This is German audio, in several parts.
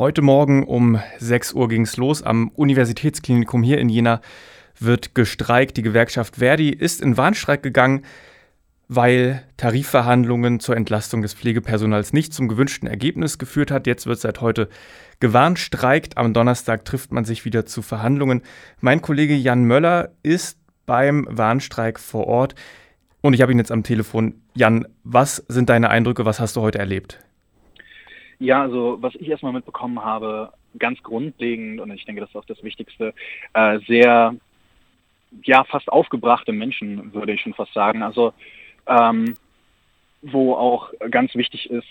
Heute Morgen um 6 Uhr ging es los. Am Universitätsklinikum hier in Jena wird gestreikt. Die Gewerkschaft Verdi ist in Warnstreik gegangen, weil Tarifverhandlungen zur Entlastung des Pflegepersonals nicht zum gewünschten Ergebnis geführt hat. Jetzt wird seit heute gewarnt, streikt. Am Donnerstag trifft man sich wieder zu Verhandlungen. Mein Kollege Jan Möller ist beim Warnstreik vor Ort und ich habe ihn jetzt am Telefon. Jan, was sind deine Eindrücke? Was hast du heute erlebt? Ja, also was ich erstmal mitbekommen habe, ganz grundlegend, und ich denke, das ist auch das Wichtigste, äh, sehr, ja, fast aufgebrachte Menschen, würde ich schon fast sagen. Also, ähm, wo auch ganz wichtig ist,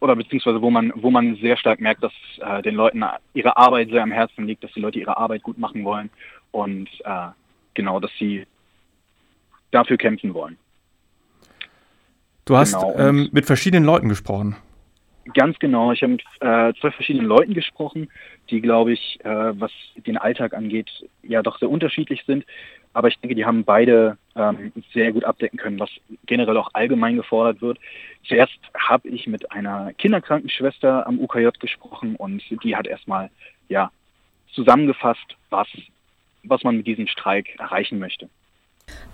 oder beziehungsweise wo man, wo man sehr stark merkt, dass äh, den Leuten ihre Arbeit sehr am Herzen liegt, dass die Leute ihre Arbeit gut machen wollen und äh, genau, dass sie dafür kämpfen wollen. Du hast genau. ähm, mit verschiedenen Leuten gesprochen. Ganz genau. Ich habe mit äh, zwei verschiedenen Leuten gesprochen, die, glaube ich, äh, was den Alltag angeht, ja doch sehr unterschiedlich sind. Aber ich denke, die haben beide ähm, sehr gut abdecken können, was generell auch allgemein gefordert wird. Zuerst habe ich mit einer Kinderkrankenschwester am UKJ gesprochen und die hat erstmal ja zusammengefasst, was, was man mit diesem Streik erreichen möchte.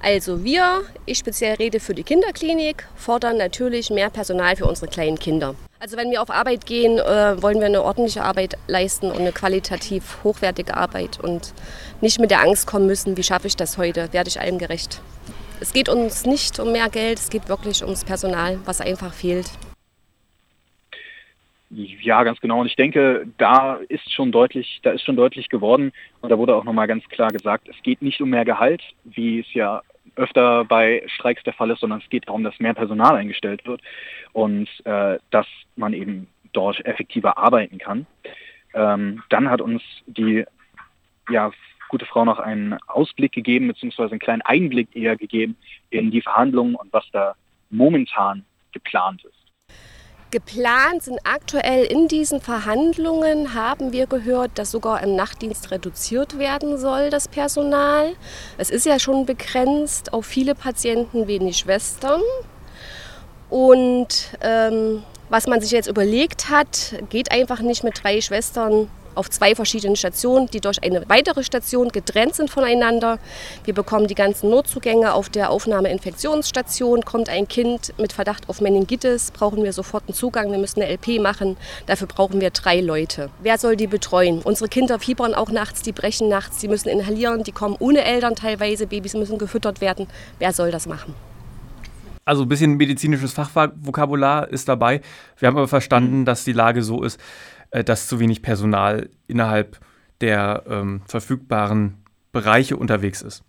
Also wir, ich speziell rede für die Kinderklinik, fordern natürlich mehr Personal für unsere kleinen Kinder. Also wenn wir auf Arbeit gehen, äh, wollen wir eine ordentliche Arbeit leisten und eine qualitativ hochwertige Arbeit und nicht mit der Angst kommen müssen, wie schaffe ich das heute, werde ich allem gerecht. Es geht uns nicht um mehr Geld, es geht wirklich ums Personal, was einfach fehlt. Ja, ganz genau. Und ich denke, da ist schon deutlich, da ist schon deutlich geworden und da wurde auch nochmal ganz klar gesagt, es geht nicht um mehr Gehalt, wie es ja öfter bei Streiks der Fall ist, sondern es geht darum, dass mehr Personal eingestellt wird und äh, dass man eben dort effektiver arbeiten kann. Ähm, dann hat uns die ja, gute Frau noch einen Ausblick gegeben, beziehungsweise einen kleinen Einblick eher gegeben in die Verhandlungen und was da momentan geplant ist. Geplant sind aktuell in diesen Verhandlungen, haben wir gehört, dass sogar im Nachtdienst reduziert werden soll, das Personal. Es ist ja schon begrenzt auf viele Patienten, wenig Schwestern. Und ähm, was man sich jetzt überlegt hat, geht einfach nicht mit drei Schwestern auf zwei verschiedenen Stationen, die durch eine weitere Station getrennt sind voneinander. Wir bekommen die ganzen Notzugänge auf der Aufnahmeinfektionsstation. Kommt ein Kind mit Verdacht auf Meningitis, brauchen wir sofort einen Zugang. Wir müssen eine LP machen. Dafür brauchen wir drei Leute. Wer soll die betreuen? Unsere Kinder fiebern auch nachts, die brechen nachts, die müssen inhalieren, die kommen ohne Eltern teilweise. Babys müssen gefüttert werden. Wer soll das machen? Also ein bisschen medizinisches Fachvokabular ist dabei. Wir haben aber verstanden, dass die Lage so ist, äh, dass zu wenig Personal innerhalb der ähm, verfügbaren Bereiche unterwegs ist.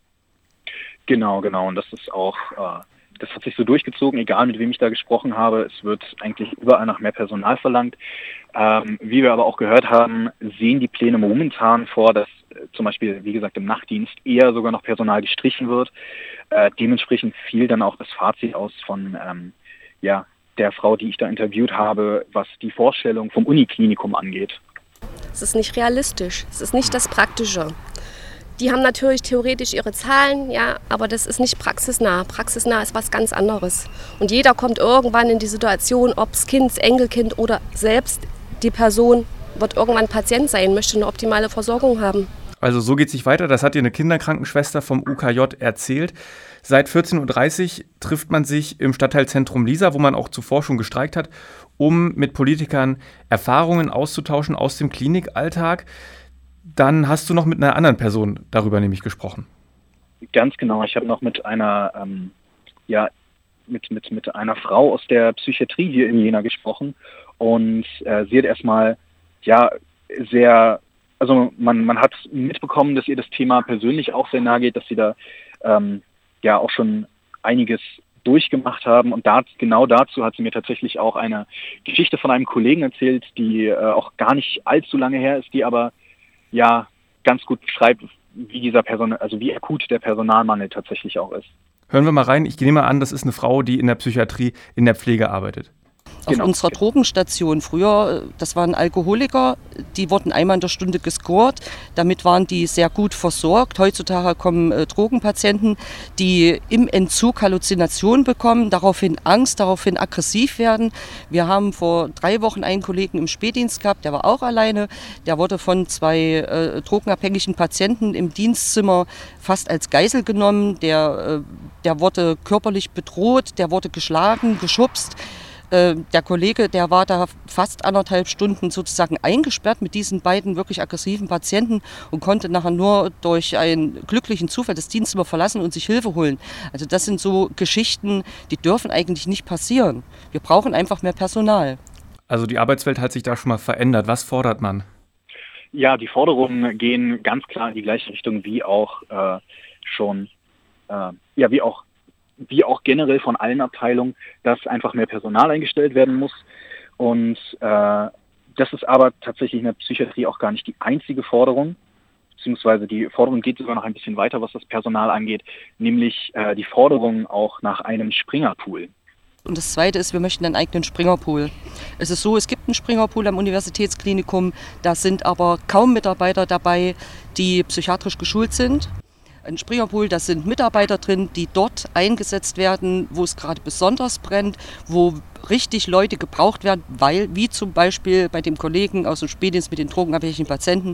Genau, genau. Und das ist auch, äh, das hat sich so durchgezogen, egal mit wem ich da gesprochen habe. Es wird eigentlich überall nach mehr Personal verlangt. Ähm, wie wir aber auch gehört haben, sehen die Pläne momentan vor, dass äh, zum Beispiel, wie gesagt, im Nachtdienst eher sogar noch Personal gestrichen wird. Äh, dementsprechend fiel dann auch das Fazit aus von ähm, ja, der Frau, die ich da interviewt habe, was die Vorstellung vom Uniklinikum angeht. Es ist nicht realistisch, es ist nicht das Praktische. Die haben natürlich theoretisch ihre Zahlen, ja, aber das ist nicht praxisnah. Praxisnah ist was ganz anderes. Und jeder kommt irgendwann in die Situation, ob es Kind, Enkelkind oder selbst die Person wird irgendwann Patient sein, möchte eine optimale Versorgung haben. Also so geht es nicht weiter. Das hat dir eine Kinderkrankenschwester vom UKJ erzählt. Seit 14.30 Uhr trifft man sich im Stadtteilzentrum Lisa, wo man auch zuvor schon gestreikt hat, um mit Politikern Erfahrungen auszutauschen aus dem Klinikalltag. Dann hast du noch mit einer anderen Person darüber nämlich gesprochen. Ganz genau. Ich habe noch mit einer, ähm, ja, mit, mit, mit einer Frau aus der Psychiatrie hier in Jena gesprochen. Und äh, sie hat erstmal, ja, sehr also man, man hat mitbekommen, dass ihr das Thema persönlich auch sehr nahe geht, dass sie da ähm, ja auch schon einiges durchgemacht haben. Und da, genau dazu hat sie mir tatsächlich auch eine Geschichte von einem Kollegen erzählt, die äh, auch gar nicht allzu lange her ist, die aber ja ganz gut beschreibt, wie dieser Person, also wie akut der Personalmangel tatsächlich auch ist. Hören wir mal rein. Ich nehme an, das ist eine Frau, die in der Psychiatrie, in der Pflege arbeitet. Auf genau. unserer Drogenstation. Früher, das waren Alkoholiker, die wurden einmal in der Stunde gescored. Damit waren die sehr gut versorgt. Heutzutage kommen äh, Drogenpatienten, die im Entzug Halluzinationen bekommen, daraufhin Angst, daraufhin aggressiv werden. Wir haben vor drei Wochen einen Kollegen im Spätdienst gehabt, der war auch alleine. Der wurde von zwei äh, drogenabhängigen Patienten im Dienstzimmer fast als Geisel genommen. Der, äh, der wurde körperlich bedroht, der wurde geschlagen, geschubst. Äh, der Kollege, der war da fast anderthalb Stunden sozusagen eingesperrt mit diesen beiden wirklich aggressiven Patienten und konnte nachher nur durch einen glücklichen Zufall das Dienstzimmer verlassen und sich Hilfe holen. Also das sind so Geschichten, die dürfen eigentlich nicht passieren. Wir brauchen einfach mehr Personal. Also die Arbeitswelt hat sich da schon mal verändert. Was fordert man? Ja, die Forderungen gehen ganz klar in die gleiche Richtung wie auch äh, schon, äh, ja, wie auch wie auch generell von allen Abteilungen, dass einfach mehr Personal eingestellt werden muss. Und äh, das ist aber tatsächlich in der Psychiatrie auch gar nicht die einzige Forderung, beziehungsweise die Forderung geht sogar noch ein bisschen weiter, was das Personal angeht, nämlich äh, die Forderung auch nach einem Springerpool. Und das Zweite ist, wir möchten einen eigenen Springerpool. Es ist so, es gibt einen Springerpool am Universitätsklinikum, da sind aber kaum Mitarbeiter dabei, die psychiatrisch geschult sind. Ein Springerpool, da sind Mitarbeiter drin, die dort eingesetzt werden, wo es gerade besonders brennt, wo richtig Leute gebraucht werden, weil, wie zum Beispiel bei dem Kollegen aus dem Spätdienst mit den drogenabhängigen Patienten,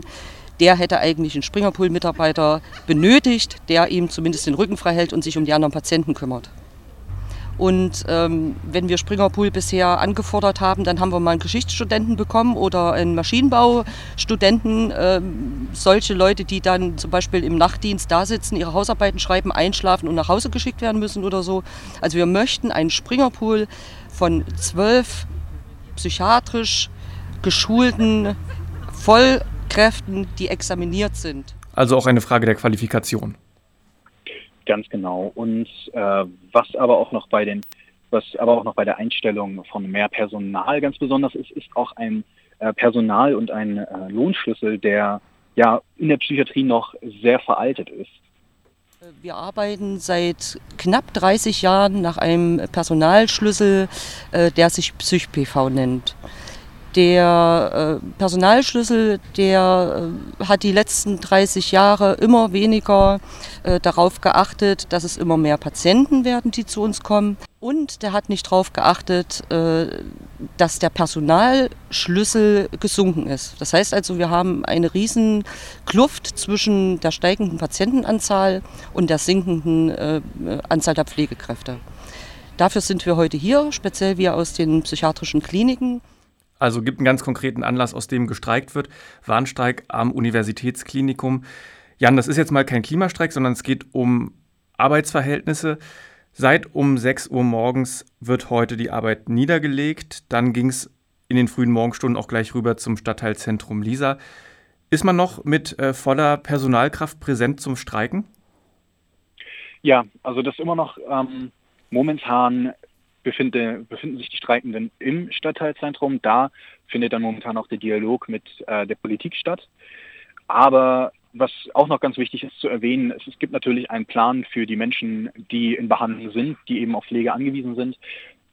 der hätte eigentlich einen Springerpool-Mitarbeiter benötigt, der ihm zumindest den Rücken frei hält und sich um die anderen Patienten kümmert. Und ähm, wenn wir Springerpool bisher angefordert haben, dann haben wir mal einen Geschichtsstudenten bekommen oder einen Maschinenbaustudenten. Ähm, solche Leute, die dann zum Beispiel im Nachtdienst da sitzen, ihre Hausarbeiten schreiben, einschlafen und nach Hause geschickt werden müssen oder so. Also wir möchten einen Springerpool von zwölf psychiatrisch geschulten Vollkräften, die examiniert sind. Also auch eine Frage der Qualifikation. Ganz genau. Und äh, was aber auch noch bei den, was aber auch noch bei der Einstellung von mehr Personal ganz besonders ist, ist auch ein äh, Personal und ein äh, Lohnschlüssel, der ja in der Psychiatrie noch sehr veraltet ist. Wir arbeiten seit knapp 30 Jahren nach einem Personalschlüssel, äh, der sich PsychPV nennt. Der äh, Personalschlüssel, der äh, hat die letzten 30 Jahre immer weniger äh, darauf geachtet, dass es immer mehr Patienten werden, die zu uns kommen. Und der hat nicht darauf geachtet, dass der Personalschlüssel gesunken ist. Das heißt also, wir haben eine riesen Kluft zwischen der steigenden Patientenanzahl und der sinkenden Anzahl der Pflegekräfte. Dafür sind wir heute hier, speziell wir aus den psychiatrischen Kliniken. Also gibt einen ganz konkreten Anlass, aus dem gestreikt wird. Warnstreik am Universitätsklinikum. Jan, das ist jetzt mal kein Klimastreik, sondern es geht um Arbeitsverhältnisse. Seit um 6 Uhr morgens wird heute die Arbeit niedergelegt. Dann ging es in den frühen Morgenstunden auch gleich rüber zum Stadtteilzentrum Lisa. Ist man noch mit äh, voller Personalkraft präsent zum Streiken? Ja, also das immer noch ähm, momentan befinde, befinden sich die Streikenden im Stadtteilzentrum. Da findet dann momentan auch der Dialog mit äh, der Politik statt. Aber was auch noch ganz wichtig ist zu erwähnen, es, es gibt natürlich einen Plan für die Menschen, die in Behandlung sind, die eben auf Pflege angewiesen sind.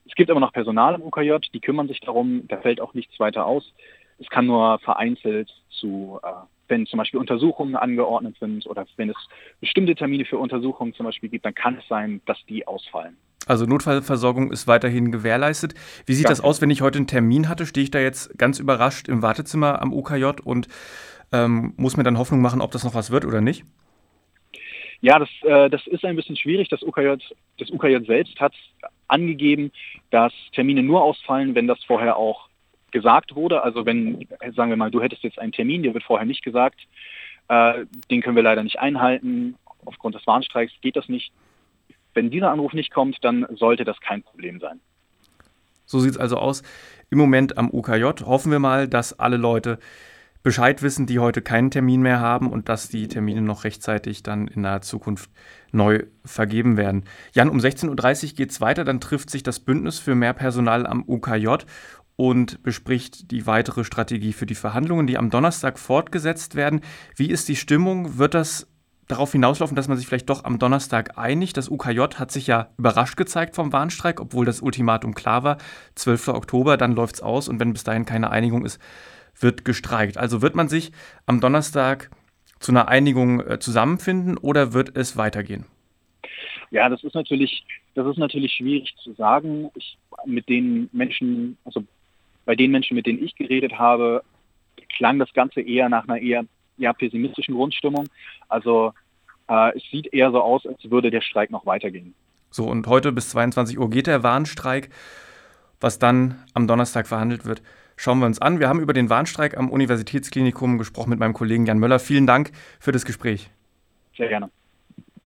Es gibt aber noch Personal im UKJ, die kümmern sich darum, da fällt auch nichts weiter aus. Es kann nur vereinzelt zu, äh, wenn zum Beispiel Untersuchungen angeordnet sind oder wenn es bestimmte Termine für Untersuchungen zum Beispiel gibt, dann kann es sein, dass die ausfallen. Also Notfallversorgung ist weiterhin gewährleistet. Wie sieht ja. das aus, wenn ich heute einen Termin hatte? Stehe ich da jetzt ganz überrascht im Wartezimmer am UKJ und ähm, muss mir dann Hoffnung machen, ob das noch was wird oder nicht? Ja, das, äh, das ist ein bisschen schwierig. Das UKJ, das UKJ selbst hat angegeben, dass Termine nur ausfallen, wenn das vorher auch gesagt wurde. Also wenn, sagen wir mal, du hättest jetzt einen Termin, der wird vorher nicht gesagt, äh, den können wir leider nicht einhalten. Aufgrund des Warnstreiks geht das nicht. Wenn dieser Anruf nicht kommt, dann sollte das kein Problem sein. So sieht es also aus im Moment am UKJ. Hoffen wir mal, dass alle Leute Bescheid wissen, die heute keinen Termin mehr haben und dass die Termine noch rechtzeitig dann in naher Zukunft neu vergeben werden. Jan, um 16.30 Uhr geht es weiter, dann trifft sich das Bündnis für mehr Personal am UKJ und bespricht die weitere Strategie für die Verhandlungen, die am Donnerstag fortgesetzt werden. Wie ist die Stimmung? Wird das darauf hinauslaufen, dass man sich vielleicht doch am Donnerstag einigt. Das UKJ hat sich ja überrascht gezeigt vom Warnstreik, obwohl das Ultimatum klar war. 12. Oktober, dann läuft es aus und wenn bis dahin keine Einigung ist, wird gestreikt. Also wird man sich am Donnerstag zu einer Einigung äh, zusammenfinden oder wird es weitergehen? Ja, das ist natürlich, das ist natürlich schwierig zu sagen. Ich, mit den Menschen, also bei den Menschen, mit denen ich geredet habe, klang das Ganze eher nach einer eher ja, pessimistischen Grundstimmung. Also äh, es sieht eher so aus, als würde der Streik noch weitergehen. So, und heute bis 22 Uhr geht der Warnstreik. Was dann am Donnerstag verhandelt wird, schauen wir uns an. Wir haben über den Warnstreik am Universitätsklinikum gesprochen mit meinem Kollegen Jan Möller. Vielen Dank für das Gespräch. Sehr gerne.